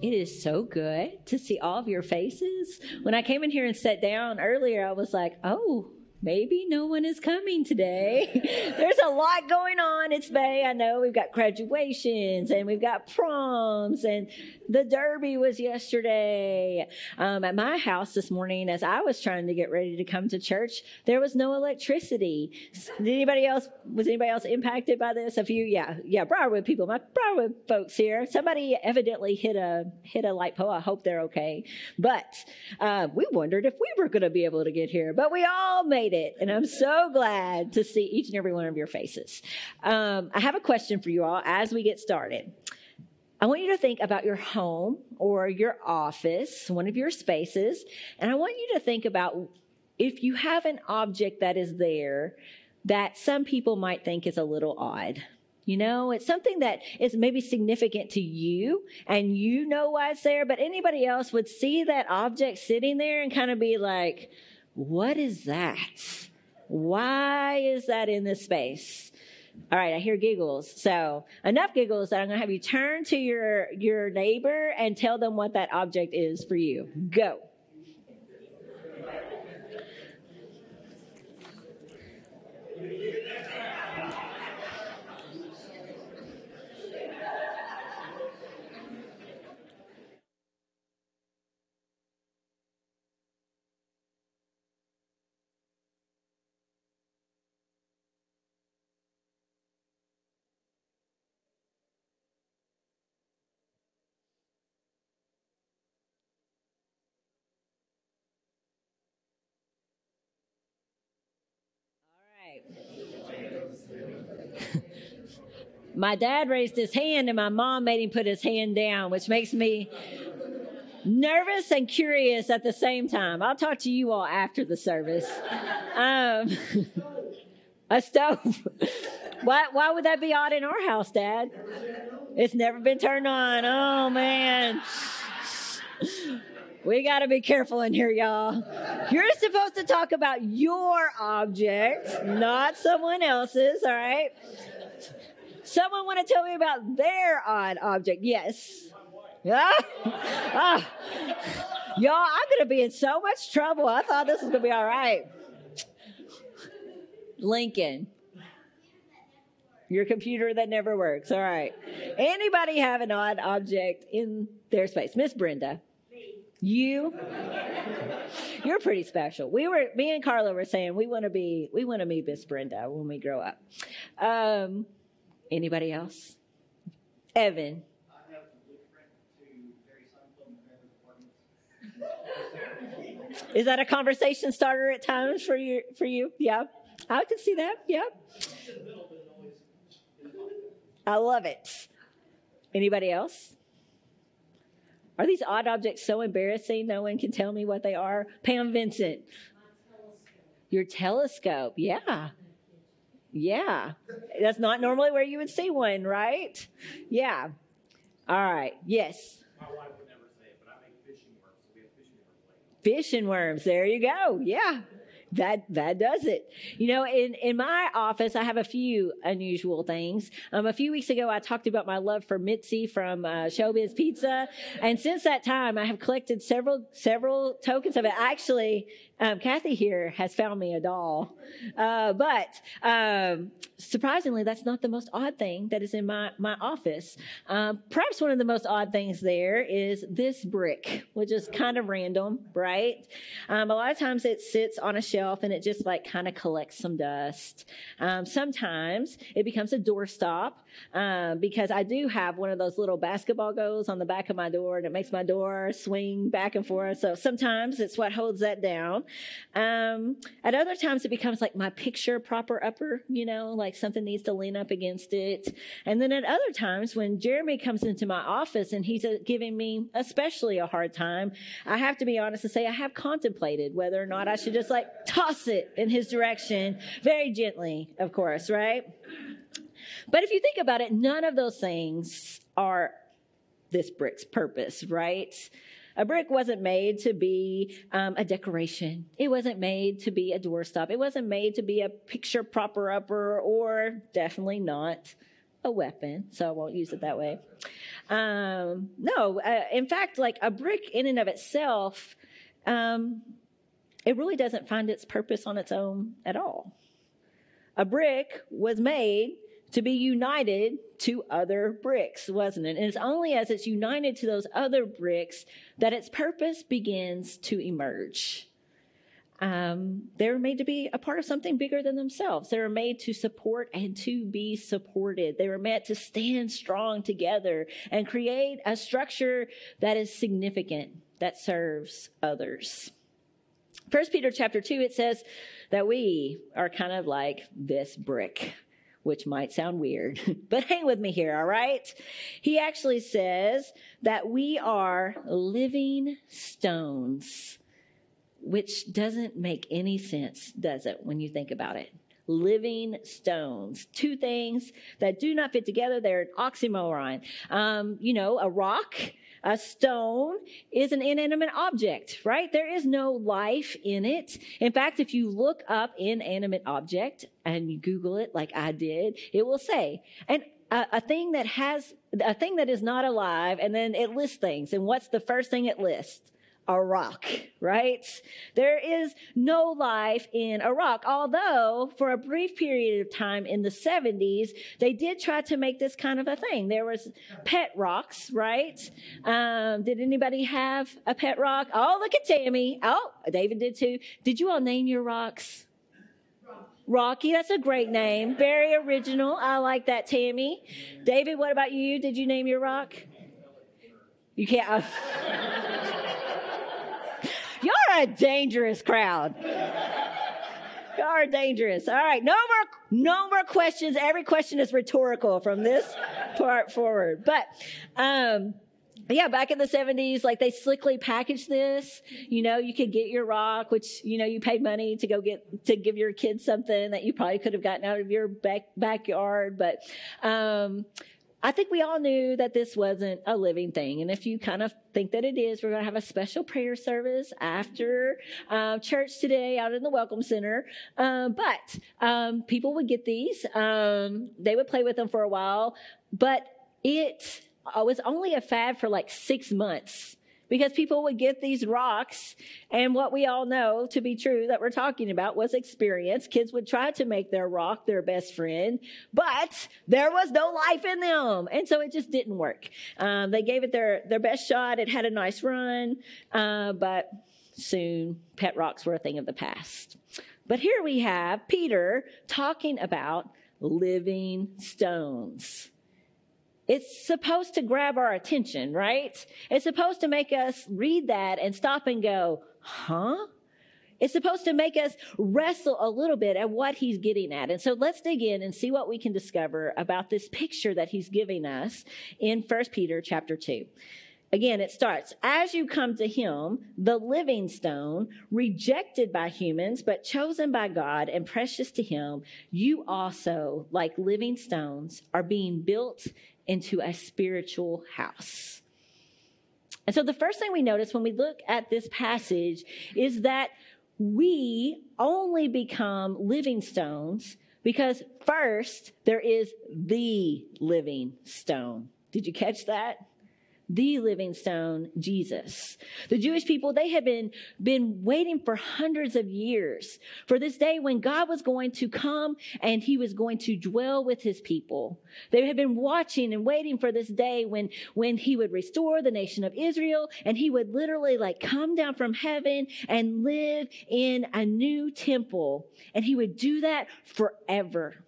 It is so good to see all of your faces. When I came in here and sat down earlier, I was like, oh, maybe no one is coming today. There's a lot going on. It's May. I know we've got graduations and we've got proms and the Derby was yesterday. Um, at my house this morning, as I was trying to get ready to come to church, there was no electricity. Did anybody else, was anybody else impacted by this? A few, yeah, yeah, Briarwood people, my Briarwood folks here. Somebody evidently hit a, hit a light pole. I hope they're okay. But, uh, we wondered if we were going to be able to get here, but we all made it. And I'm so glad to see each and every one of your faces. Um, I have a question for you all as we get started. I want you to think about your home or your office, one of your spaces, and I want you to think about if you have an object that is there that some people might think is a little odd. You know, it's something that is maybe significant to you and you know why it's there, but anybody else would see that object sitting there and kind of be like, what is that? Why is that in this space? All right, I hear giggles. So enough giggles that I'm going to have you turn to your your neighbor and tell them what that object is for you. Go. My dad raised his hand and my mom made him put his hand down, which makes me nervous and curious at the same time. I'll talk to you all after the service. Um, a stove. why, why would that be odd in our house, Dad? It's never been turned on. Oh, man. We got to be careful in here, y'all. You're supposed to talk about your object, not someone else's, all right? Someone want to tell me about their odd object? Yes. Yeah? ah. Y'all, I'm going to be in so much trouble. I thought this was going to be all right. Lincoln. Your computer that never works. All right. Anybody have an odd object in their space? Miss Brenda. You, you're pretty special. We were, me and Carla were saying we want to be, we want to meet Miss Brenda when we grow up. Um, Anybody else? Evan. Is that a conversation starter at times for you? For you, yeah. I can see that. Yeah. I love it. Anybody else? Are these odd objects so embarrassing no one can tell me what they are? Pam Vincent. Your telescope. Yeah. Yeah. That's not normally where you would see one, right? Yeah. All right. Yes. My wife would never say it, but I make fishing worms. So we have fishing worms. Fishing worms. There you go. Yeah that that does it. You know, in in my office, I have a few unusual things. Um, a few weeks ago, I talked about my love for Mitzi from uh, Showbiz Pizza, and since that time, I have collected several several tokens of it. Actually, um, Kathy here has found me a doll, uh, but um, surprisingly, that's not the most odd thing that is in my my office. Um, perhaps one of the most odd things there is this brick, which is kind of random, right? Um, a lot of times, it sits on a shelf and it just like kind of collects some dust. Um, sometimes it becomes a doorstop um, because I do have one of those little basketball goals on the back of my door and it makes my door swing back and forth. So sometimes it's what holds that down. Um, at other times it becomes like my picture proper upper, you know, like something needs to lean up against it. And then at other times when Jeremy comes into my office and he's uh, giving me especially a hard time, I have to be honest and say I have contemplated whether or not I should just like toss it in his direction very gently, of course, right? But if you think about it, none of those things are this brick's purpose, right? A brick wasn't made to be um, a decoration. It wasn't made to be a doorstop. It wasn't made to be a picture proper upper or definitely not a weapon, so I won't use it that way. Um, no, uh, in fact, like a brick in and of itself, um, it really doesn't find its purpose on its own at all. A brick was made to be united to other bricks, wasn't it? And it's only as it's united to those other bricks that its purpose begins to emerge. Um, they're made to be a part of something bigger than themselves. They were made to support and to be supported. They were meant to stand strong together and create a structure that is significant, that serves others. First Peter chapter 2, it says that we are kind of like this brick which might sound weird, but hang with me here, all right? He actually says that we are living stones, which doesn't make any sense, does it, when you think about it? living stones. Two things that do not fit together. They're an oxymoron. Um, you know, a rock a stone is an inanimate object, right? There is no life in it. In fact, if you look up inanimate object and you Google it like I did, it will say, and a, a thing that has, a thing that is not alive, and then it lists things. And what's the first thing it lists? A rock, right? There is no life in a rock. Although, for a brief period of time in the 70s, they did try to make this kind of a thing. There was pet rocks, right? Um, did anybody have a pet rock? Oh, look at Tammy. Oh, David did too. Did you all name your rocks? Rocky, that's a great name. Very original. I like that, Tammy. David, what about you? Did you name your rock? You can't. You're a dangerous crowd. You are dangerous. All right, no more, no more questions. Every question is rhetorical from this part forward. But, um, yeah, back in the 70s, like they slickly packaged this. You know, you could get your rock, which, you know, you paid money to go get, to give your kids something that you probably could have gotten out of your back, backyard. But, um, I think we all knew that this wasn't a living thing. And if you kind of think that it is, we're going to have a special prayer service after uh, church today out in the Welcome Center. Um, but um, people would get these, um, they would play with them for a while, but it was only a fad for like six months because people would get these rocks and what we all know to be true that we're talking about was experience. Kids would try to make their rock their best friend but there was no life in them and so it just didn't work. Um, they gave it their, their best shot. It had a nice run uh, but soon pet rocks were a thing of the past. But here we have peter talking about living stones it's supposed to grab our attention, right? It's supposed to make us read that and stop and go, huh? It's supposed to make us wrestle a little bit at what he's getting at. And so let's dig in and see what we can discover about this picture that he's giving us in 1 Peter chapter 2. Again, it starts, as you come to him, the living stone, rejected by humans, but chosen by God and precious to him, you also, like living stones, are being built into a spiritual house. And so the first thing we notice when we look at this passage is that we only become living stones because first there is the living stone. Did you catch that? The living stone, Jesus. The Jewish people, they had been, been waiting for hundreds of years for this day when God was going to come and he was going to dwell with his people. They had been watching and waiting for this day when, when he would restore the nation of Israel and he would literally like come down from heaven and live in a new temple. And he would do that forever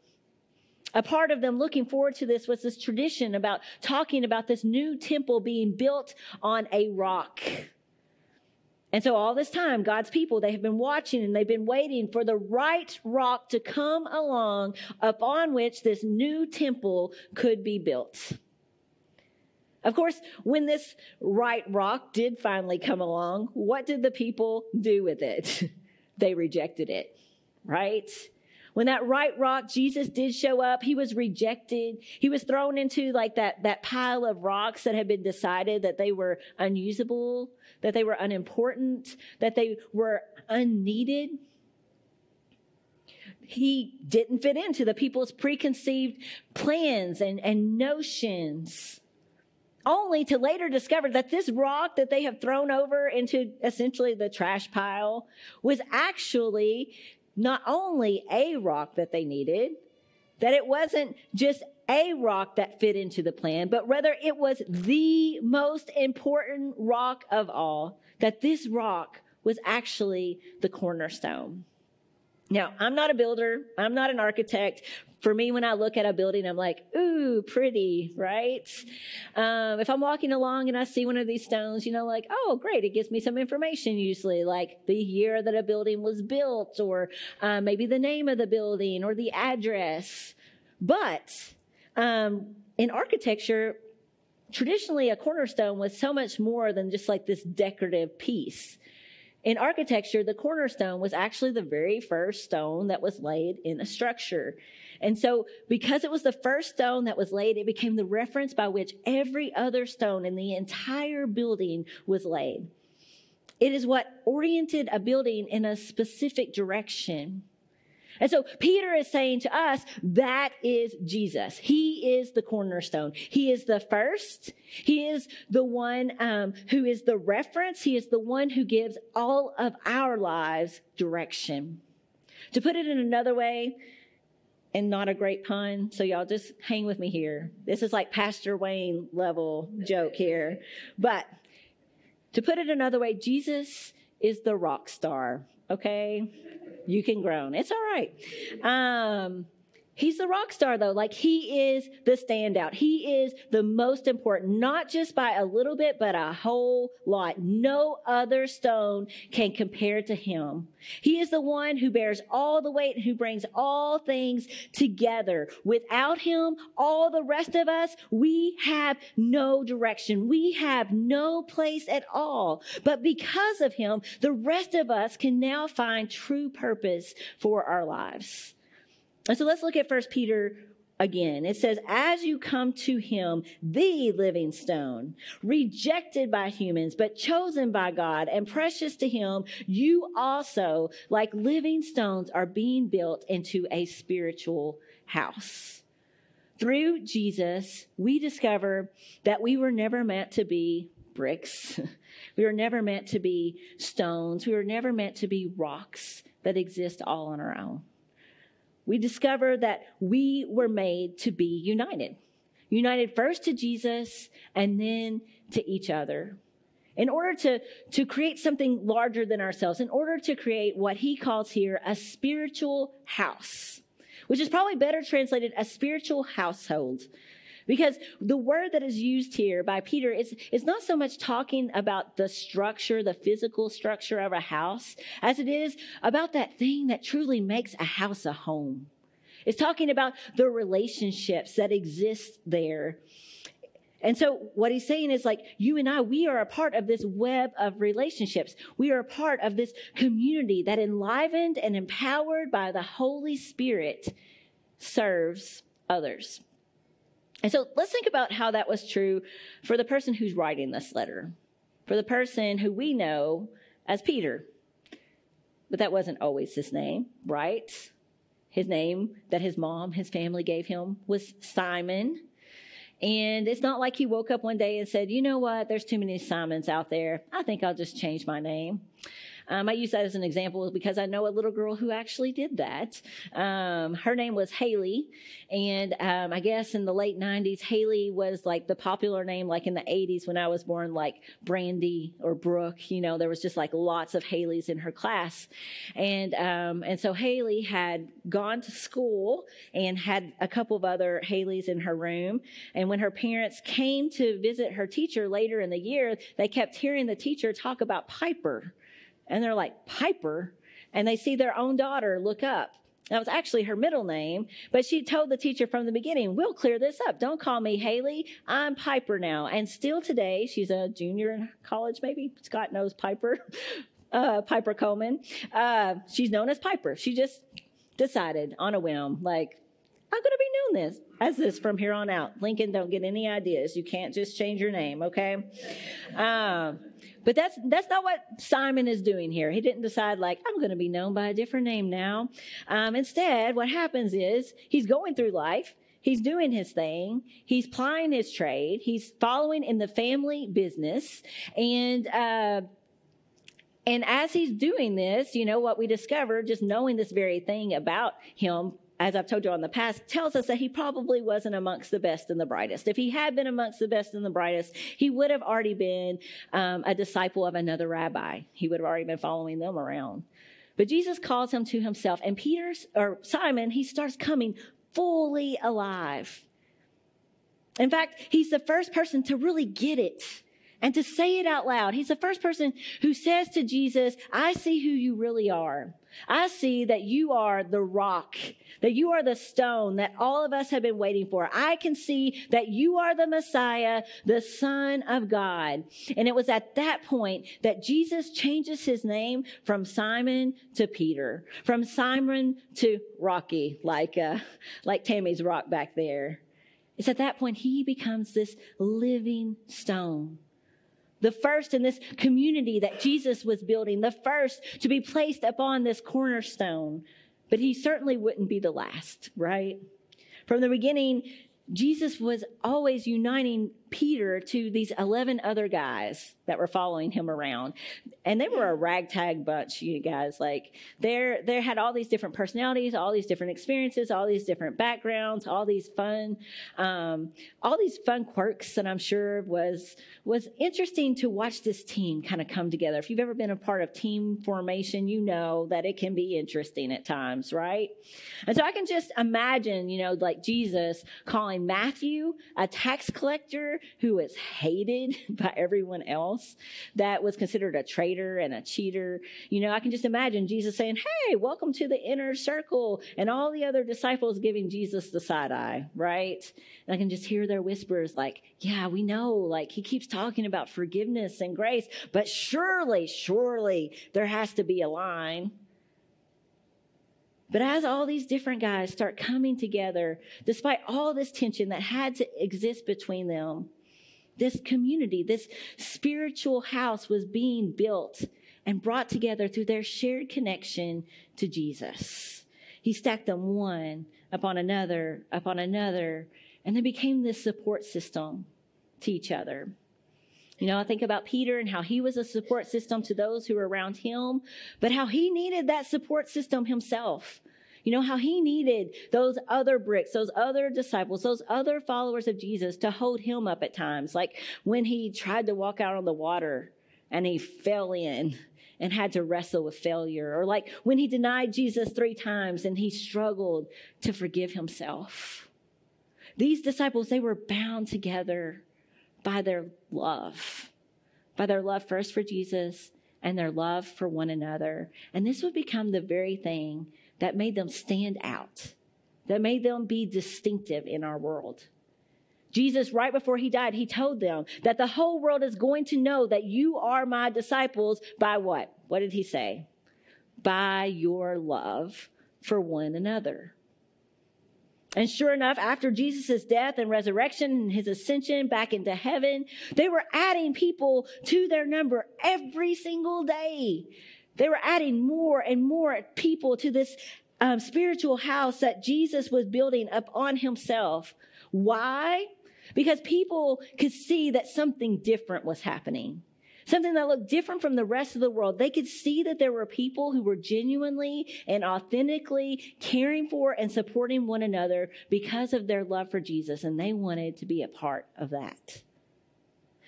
a part of them looking forward to this was this tradition about talking about this new temple being built on a rock. And so all this time, God's people, they have been watching and they've been waiting for the right rock to come along upon which this new temple could be built. Of course, when this right rock did finally come along, what did the people do with it? they rejected it, right? When that right rock, Jesus did show up, he was rejected. He was thrown into like that, that pile of rocks that had been decided that they were unusable, that they were unimportant, that they were unneeded. he didn't fit into the people's preconceived plans and, and notions only to later discover that this rock that they have thrown over into essentially the trash pile was actually not only a rock that they needed, that it wasn't just a rock that fit into the plan, but rather it was the most important rock of all, that this rock was actually the cornerstone. Now, I'm not a builder. I'm not an architect. For me, when I look at a building, I'm like, ooh, pretty, right? Um, if I'm walking along and I see one of these stones, you know, like, oh, great, it gives me some information usually, like the year that a building was built, or uh, maybe the name of the building, or the address. But um, in architecture, traditionally a cornerstone was so much more than just like this decorative piece. In architecture, the cornerstone was actually the very first stone that was laid in a structure. And so, because it was the first stone that was laid, it became the reference by which every other stone in the entire building was laid. It is what oriented a building in a specific direction. And so Peter is saying to us, that is Jesus. He is the cornerstone. He is the first. He is the one um, who is the reference. He is the one who gives all of our lives direction. To put it in another way, and not a great pun, so y'all just hang with me here. This is like Pastor Wayne level joke here. But to put it another way, Jesus is the rock star, okay? You can groan. It's all right. Um, He's the rock star though. Like he is the standout. He is the most important, not just by a little bit, but a whole lot. No other stone can compare to him. He is the one who bears all the weight and who brings all things together. Without him, all the rest of us, we have no direction. We have no place at all. But because of him, the rest of us can now find true purpose for our lives. And so let's look at First Peter again. It says, as you come to him, the living stone, rejected by humans, but chosen by God and precious to him, you also, like living stones, are being built into a spiritual house. Through Jesus, we discover that we were never meant to be bricks. we were never meant to be stones. We were never meant to be rocks that exist all on our own we discover that we were made to be united. United first to Jesus and then to each other. In order to, to create something larger than ourselves, in order to create what he calls here a spiritual house, which is probably better translated a spiritual household. Because the word that is used here by Peter is, is not so much talking about the structure, the physical structure of a house, as it is about that thing that truly makes a house a home. It's talking about the relationships that exist there. And so what he's saying is like, you and I, we are a part of this web of relationships. We are a part of this community that enlivened and empowered by the Holy Spirit serves others. And so let's think about how that was true for the person who's writing this letter, for the person who we know as Peter. But that wasn't always his name, right? His name that his mom, his family gave him was Simon. And it's not like he woke up one day and said, you know what, there's too many Simons out there. I think I'll just change my name. Um, I use that as an example because I know a little girl who actually did that. Um, her name was Haley, and um, I guess in the late 90s, Haley was like the popular name, like in the 80s when I was born, like Brandy or Brooke. You know, there was just like lots of Haleys in her class, and um, and so Haley had gone to school and had a couple of other Haleys in her room, and when her parents came to visit her teacher later in the year, they kept hearing the teacher talk about Piper and they're like, Piper? And they see their own daughter look up. That was actually her middle name, but she told the teacher from the beginning, we'll clear this up. Don't call me Haley. I'm Piper now. And still today, she's a junior in college, maybe. Scott knows Piper, uh, Piper Coleman. Uh, she's known as Piper. She just decided on a whim, like, I'm going to be known this as this from here on out. Lincoln, don't get any ideas. You can't just change your name, okay? Um, But that's that's not what Simon is doing here. He didn't decide like I'm going to be known by a different name now. Um, instead, what happens is he's going through life. He's doing his thing. He's plying his trade. He's following in the family business, and uh, and as he's doing this, you know what we discover, just knowing this very thing about him as I've told you in the past, tells us that he probably wasn't amongst the best and the brightest. If he had been amongst the best and the brightest, he would have already been um, a disciple of another rabbi. He would have already been following them around. But Jesus calls him to himself, and Peter's or Simon, he starts coming fully alive. In fact, he's the first person to really get it and to say it out loud. He's the first person who says to Jesus, I see who you really are. I see that you are the rock, that you are the stone that all of us have been waiting for. I can see that you are the Messiah, the Son of God. And it was at that point that Jesus changes his name from Simon to Peter, from Simon to Rocky, like, uh, like Tammy's rock back there. It's at that point he becomes this living stone the first in this community that Jesus was building, the first to be placed upon this cornerstone. But he certainly wouldn't be the last, right? From the beginning, Jesus was always uniting Peter to these 11 other guys that were following him around. And they were a ragtag bunch, you guys. Like, they're, they had all these different personalities, all these different experiences, all these different backgrounds, all these fun, um, all these fun quirks. And I'm sure was, was interesting to watch this team kind of come together. If you've ever been a part of team formation, you know that it can be interesting at times, right? And so I can just imagine, you know, like Jesus calling Matthew a tax collector who was hated by everyone else, that was considered a traitor and a cheater. You know, I can just imagine Jesus saying, Hey, welcome to the inner circle, and all the other disciples giving Jesus the side eye, right? And I can just hear their whispers like, Yeah, we know, like he keeps talking about forgiveness and grace, but surely, surely there has to be a line. But as all these different guys start coming together, despite all this tension that had to exist between them, this community, this spiritual house was being built and brought together through their shared connection to Jesus. He stacked them one upon another, upon another, and they became this support system to each other. You know, I think about Peter and how he was a support system to those who were around him, but how he needed that support system himself. You know how he needed those other bricks, those other disciples, those other followers of Jesus to hold him up at times. Like when he tried to walk out on the water and he fell in and had to wrestle with failure. Or like when he denied Jesus three times and he struggled to forgive himself. These disciples, they were bound together by their love, by their love first for Jesus and their love for one another. And this would become the very thing that made them stand out, that made them be distinctive in our world. Jesus, right before he died, he told them that the whole world is going to know that you are my disciples by what? What did he say? By your love for one another. And sure enough, after Jesus' death and resurrection and his ascension back into heaven, they were adding people to their number every single day. They were adding more and more people to this um, spiritual house that Jesus was building up on himself. Why? Because people could see that something different was happening. Something that looked different from the rest of the world. They could see that there were people who were genuinely and authentically caring for and supporting one another because of their love for Jesus, and they wanted to be a part of that.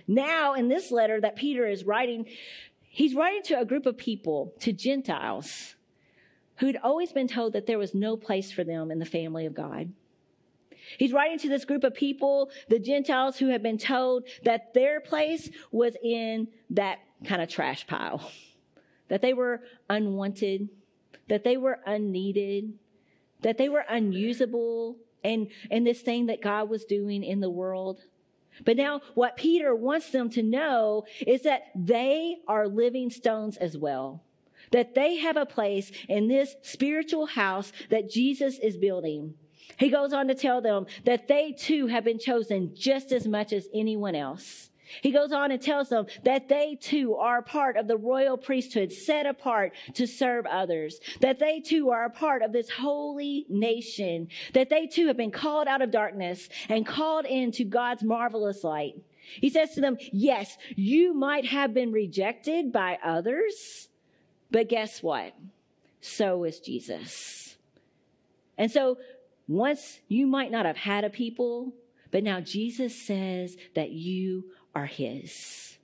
Now, in this letter that Peter is writing He's writing to a group of people, to Gentiles, who'd always been told that there was no place for them in the family of God. He's writing to this group of people, the Gentiles, who have been told that their place was in that kind of trash pile, that they were unwanted, that they were unneeded, that they were unusable, and, and this thing that God was doing in the world. But now, what Peter wants them to know is that they are living stones as well. That they have a place in this spiritual house that Jesus is building. He goes on to tell them that they too have been chosen just as much as anyone else. He goes on and tells them that they too are part of the royal priesthood set apart to serve others, that they too are a part of this holy nation, that they too have been called out of darkness and called into God's marvelous light. He says to them, yes, you might have been rejected by others, but guess what? So is Jesus. And so once you might not have had a people, but now Jesus says that you are his.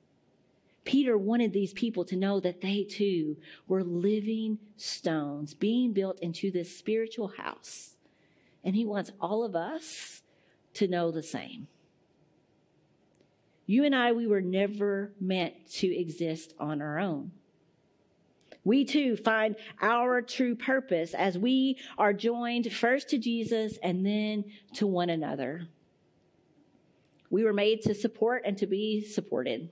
Peter wanted these people to know that they too were living stones being built into this spiritual house. And he wants all of us to know the same. You and I, we were never meant to exist on our own. We too find our true purpose as we are joined first to Jesus and then to one another. We were made to support and to be supported,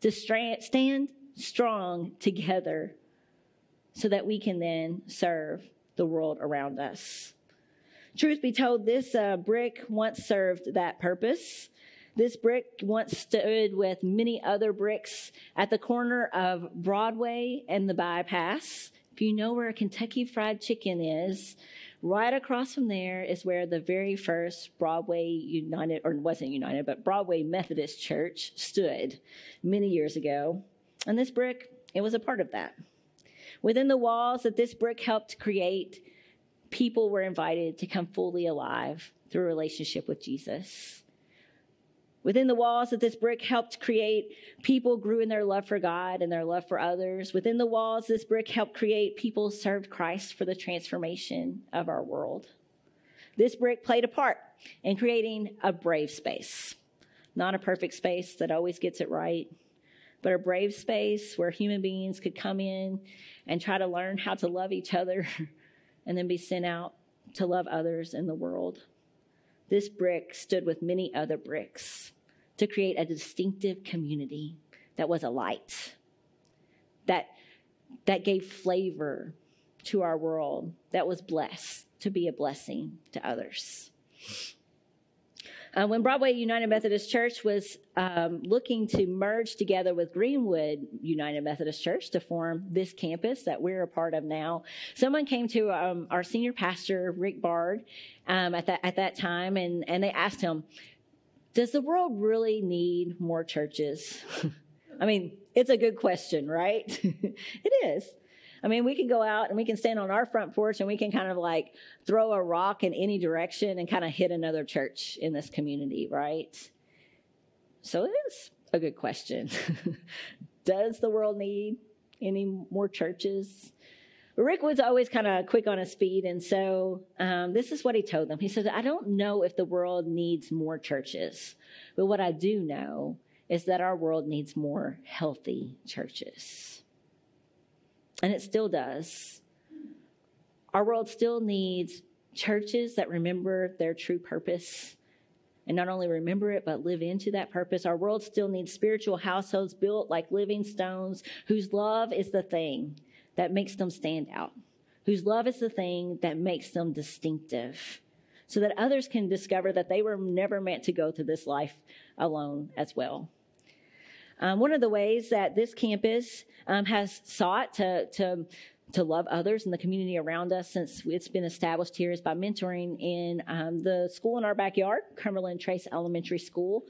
to stand strong together so that we can then serve the world around us. Truth be told, this uh, brick once served that purpose. This brick once stood with many other bricks at the corner of Broadway and the bypass. If you know where a Kentucky Fried Chicken is, Right across from there is where the very first Broadway United, or wasn't United, but Broadway Methodist Church stood many years ago. And this brick, it was a part of that. Within the walls that this brick helped create, people were invited to come fully alive through a relationship with Jesus. Within the walls that this brick helped create, people grew in their love for God and their love for others. Within the walls, this brick helped create, people served Christ for the transformation of our world. This brick played a part in creating a brave space. Not a perfect space that always gets it right, but a brave space where human beings could come in and try to learn how to love each other and then be sent out to love others in the world. This brick stood with many other bricks to create a distinctive community that was a light, that, that gave flavor to our world, that was blessed to be a blessing to others. Uh, when Broadway United Methodist Church was um, looking to merge together with Greenwood United Methodist Church to form this campus that we're a part of now, someone came to um, our senior pastor, Rick Bard, um, at, that, at that time, and, and they asked him, Does the world really need more churches? I mean, it's a good question, right? it is. I mean, we can go out and we can stand on our front porch and we can kind of like throw a rock in any direction and kind of hit another church in this community, right? So it is a good question. Does the world need any more churches? Rick was always kind of quick on his feet, and so um, this is what he told them. He says, I don't know if the world needs more churches, but what I do know is that our world needs more healthy churches. And it still does. Our world still needs churches that remember their true purpose and not only remember it, but live into that purpose. Our world still needs spiritual households built like living stones whose love is the thing that makes them stand out, whose love is the thing that makes them distinctive, so that others can discover that they were never meant to go through this life alone as well. Um, one of the ways that this campus um, has sought to, to to love others and the community around us since it's been established here is by mentoring in um, the school in our backyard, Cumberland Trace Elementary School.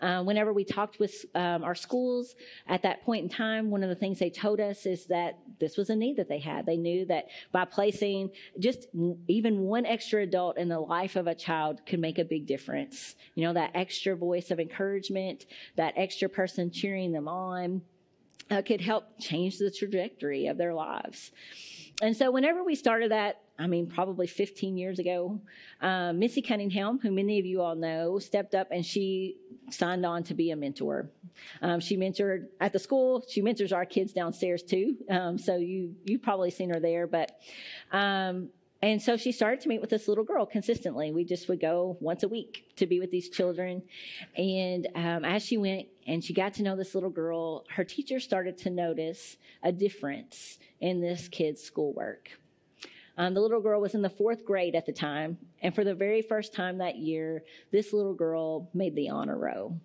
Uh, whenever we talked with um, our schools at that point in time, one of the things they told us is that this was a need that they had. They knew that by placing just even one extra adult in the life of a child could make a big difference. You know, that extra voice of encouragement, that extra person cheering them on uh, could help change the trajectory of their lives. And so, whenever we started that, I mean, probably 15 years ago, uh, Missy Cunningham, who many of you all know, stepped up and she signed on to be a mentor. Um, she mentored at the school. She mentors our kids downstairs too. Um, so you you've probably seen her there, but. Um, and so she started to meet with this little girl consistently. We just would go once a week to be with these children. And um, as she went and she got to know this little girl, her teacher started to notice a difference in this kid's schoolwork. Um, the little girl was in the fourth grade at the time. And for the very first time that year, this little girl made the honor roll.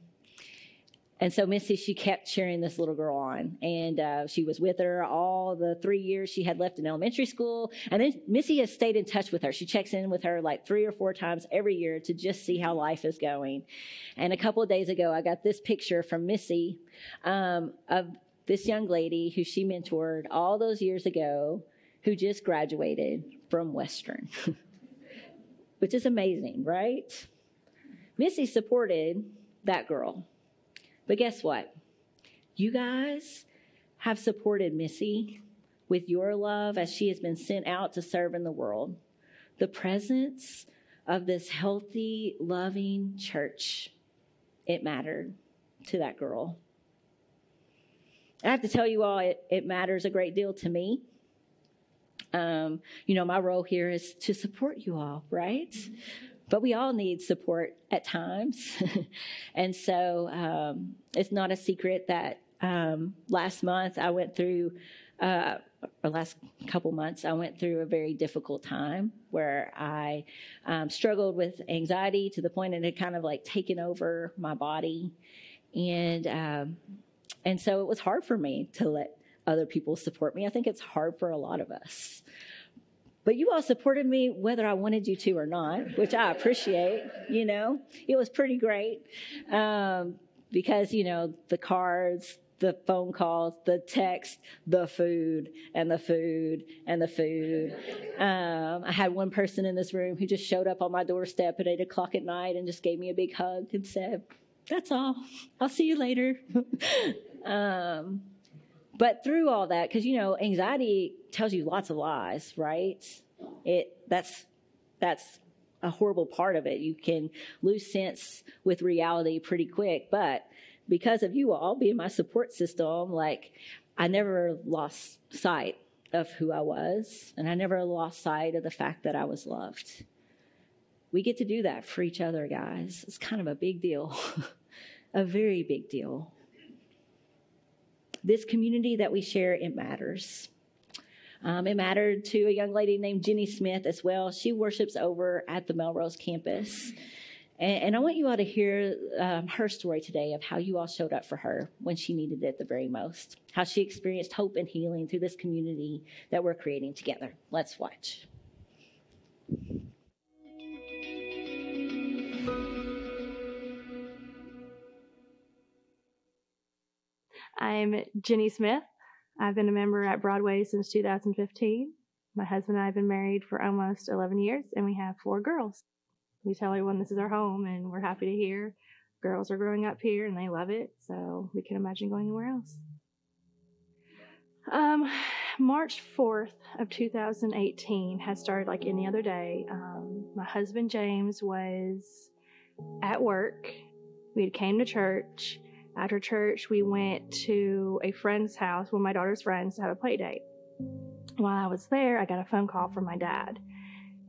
And so Missy, she kept cheering this little girl on, and uh, she was with her all the three years she had left in elementary school. And then Missy has stayed in touch with her. She checks in with her like three or four times every year to just see how life is going. And a couple of days ago, I got this picture from Missy um, of this young lady who she mentored all those years ago, who just graduated from Western, which is amazing, right? Missy supported that girl but guess what? You guys have supported Missy with your love as she has been sent out to serve in the world. The presence of this healthy, loving church, it mattered to that girl. I have to tell you all, it, it matters a great deal to me. Um, you know, my role here is to support you all, right? But we all need support at times. and so um, it's not a secret that um, last month I went through, uh, or last couple months, I went through a very difficult time where I um, struggled with anxiety to the point it had kind of like taken over my body. And, um, and so it was hard for me to let other people support me. I think it's hard for a lot of us. But you all supported me whether I wanted you to or not, which I appreciate. You know, it was pretty great um, because, you know, the cards, the phone calls, the text, the food, and the food, and the food. Um, I had one person in this room who just showed up on my doorstep at eight o'clock at night and just gave me a big hug and said, That's all. I'll see you later. um, but through all that, because you know, anxiety tells you lots of lies, right? It that's that's a horrible part of it. You can lose sense with reality pretty quick, but because of you all being my support system, like I never lost sight of who I was, and I never lost sight of the fact that I was loved. We get to do that for each other, guys. It's kind of a big deal, a very big deal. This community that we share, it matters. Um, it mattered to a young lady named Jenny Smith as well. She worships over at the Melrose campus. And, and I want you all to hear um, her story today of how you all showed up for her when she needed it the very most, how she experienced hope and healing through this community that we're creating together. Let's watch. I'm Jenny Smith. I've been a member at Broadway since 2015. My husband and I have been married for almost 11 years, and we have four girls. We tell everyone this is our home, and we're happy to hear girls are growing up here and they love it, so we can imagine going anywhere else. Um, March 4th of 2018 has started like any other day. Um, my husband James was at work. We had came to church after church, we went to a friend's house, one of my daughter's friends, to have a play date. While I was there, I got a phone call from my dad,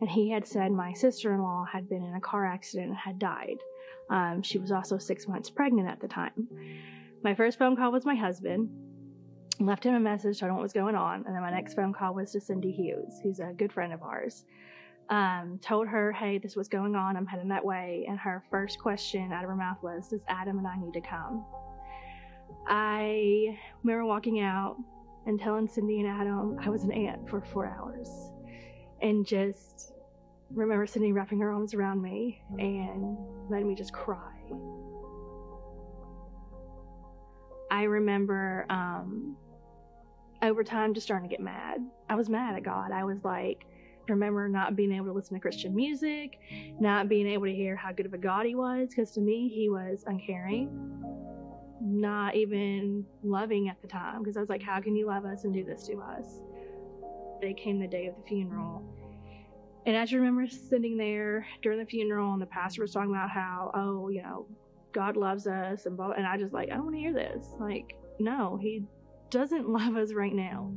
and he had said my sister in law had been in a car accident and had died. Um, she was also six months pregnant at the time. My first phone call was my husband, left him a message, told him what was going on, and then my next phone call was to Cindy Hughes, who's a good friend of ours um, told her, hey, this was going on. I'm heading that way. And her first question out of her mouth was, Does Adam and I need to come? I remember walking out and telling Cindy and Adam I was an aunt for four hours. And just remember Cindy wrapping her arms around me and letting me just cry. I remember um, over time just starting to get mad. I was mad at God. I was like, remember not being able to listen to Christian music, not being able to hear how good of a God he was, because to me, he was uncaring, not even loving at the time, because I was like, how can you love us and do this to us? They came the day of the funeral. And I just remember sitting there during the funeral, and the pastor was talking about how, oh, you know, God loves us, and blah, and I just like, I don't want to hear this. Like, no, he doesn't love us right now.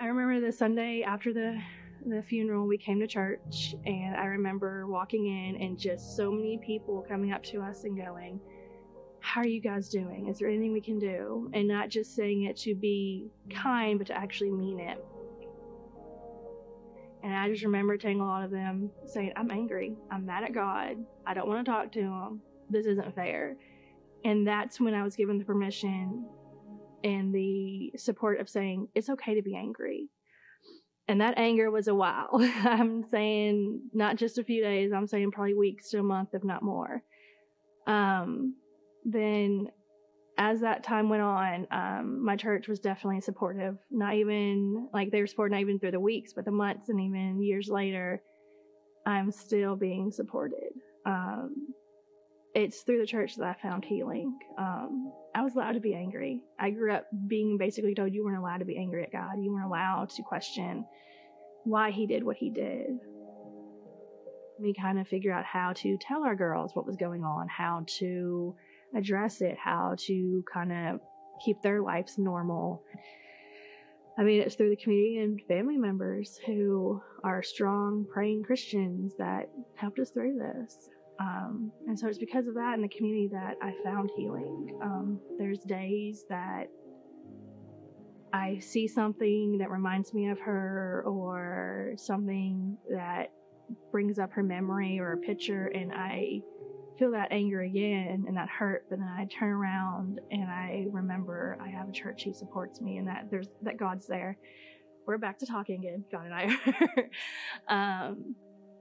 I remember the Sunday after the the funeral, we came to church, and I remember walking in and just so many people coming up to us and going, How are you guys doing? Is there anything we can do? And not just saying it to be kind, but to actually mean it. And I just remember telling a lot of them saying, I'm angry. I'm mad at God. I don't want to talk to him. This isn't fair. And that's when I was given the permission and the support of saying, it's okay to be angry. And that anger was a while. I'm saying not just a few days, I'm saying probably weeks to a month, if not more. Um, then as that time went on, um, my church was definitely supportive. Not even like they were supporting not even through the weeks, but the months and even years later, I'm still being supported. Um, it's through the church that I found healing. Um, I was allowed to be angry. I grew up being basically told you weren't allowed to be angry at God. You weren't allowed to question why He did what He did. We kind of figure out how to tell our girls what was going on, how to address it, how to kind of keep their lives normal. I mean, it's through the community and family members who are strong, praying Christians that helped us through this. Um, and so it's because of that in the community that I found healing. Um, there's days that I see something that reminds me of her or something that brings up her memory or a picture, and I feel that anger again and that hurt, but then I turn around and I remember I have a church who supports me and that there's that God's there. We're back to talking again, God and I. um,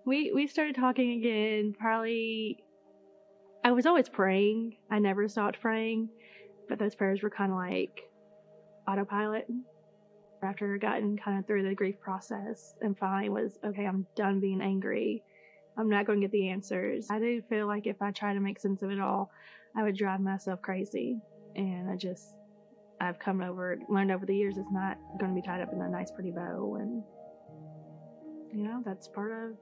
we we started talking again probably I was always praying. I never stopped praying, but those prayers were kind of like autopilot. After gotten kind of through the grief process and finally was okay, I'm done being angry. I'm not going to get the answers. I do feel like if I try to make sense of it all, I would drive myself crazy. And I just, I've come over, learned over the years, it's not going to be tied up in a nice, pretty bow. And, you know, that's part of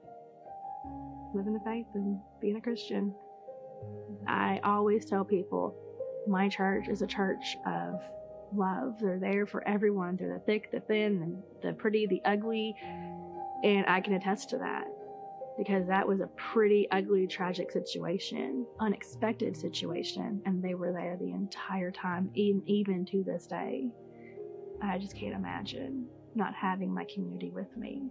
living the faith and being a Christian. I always tell people my church is a church of love. They're there for everyone through the thick, the thin, the pretty, the ugly. And I can attest to that because that was a pretty ugly, tragic situation, unexpected situation. And they were there the entire time, even, even to this day. I just can't imagine not having my community with me.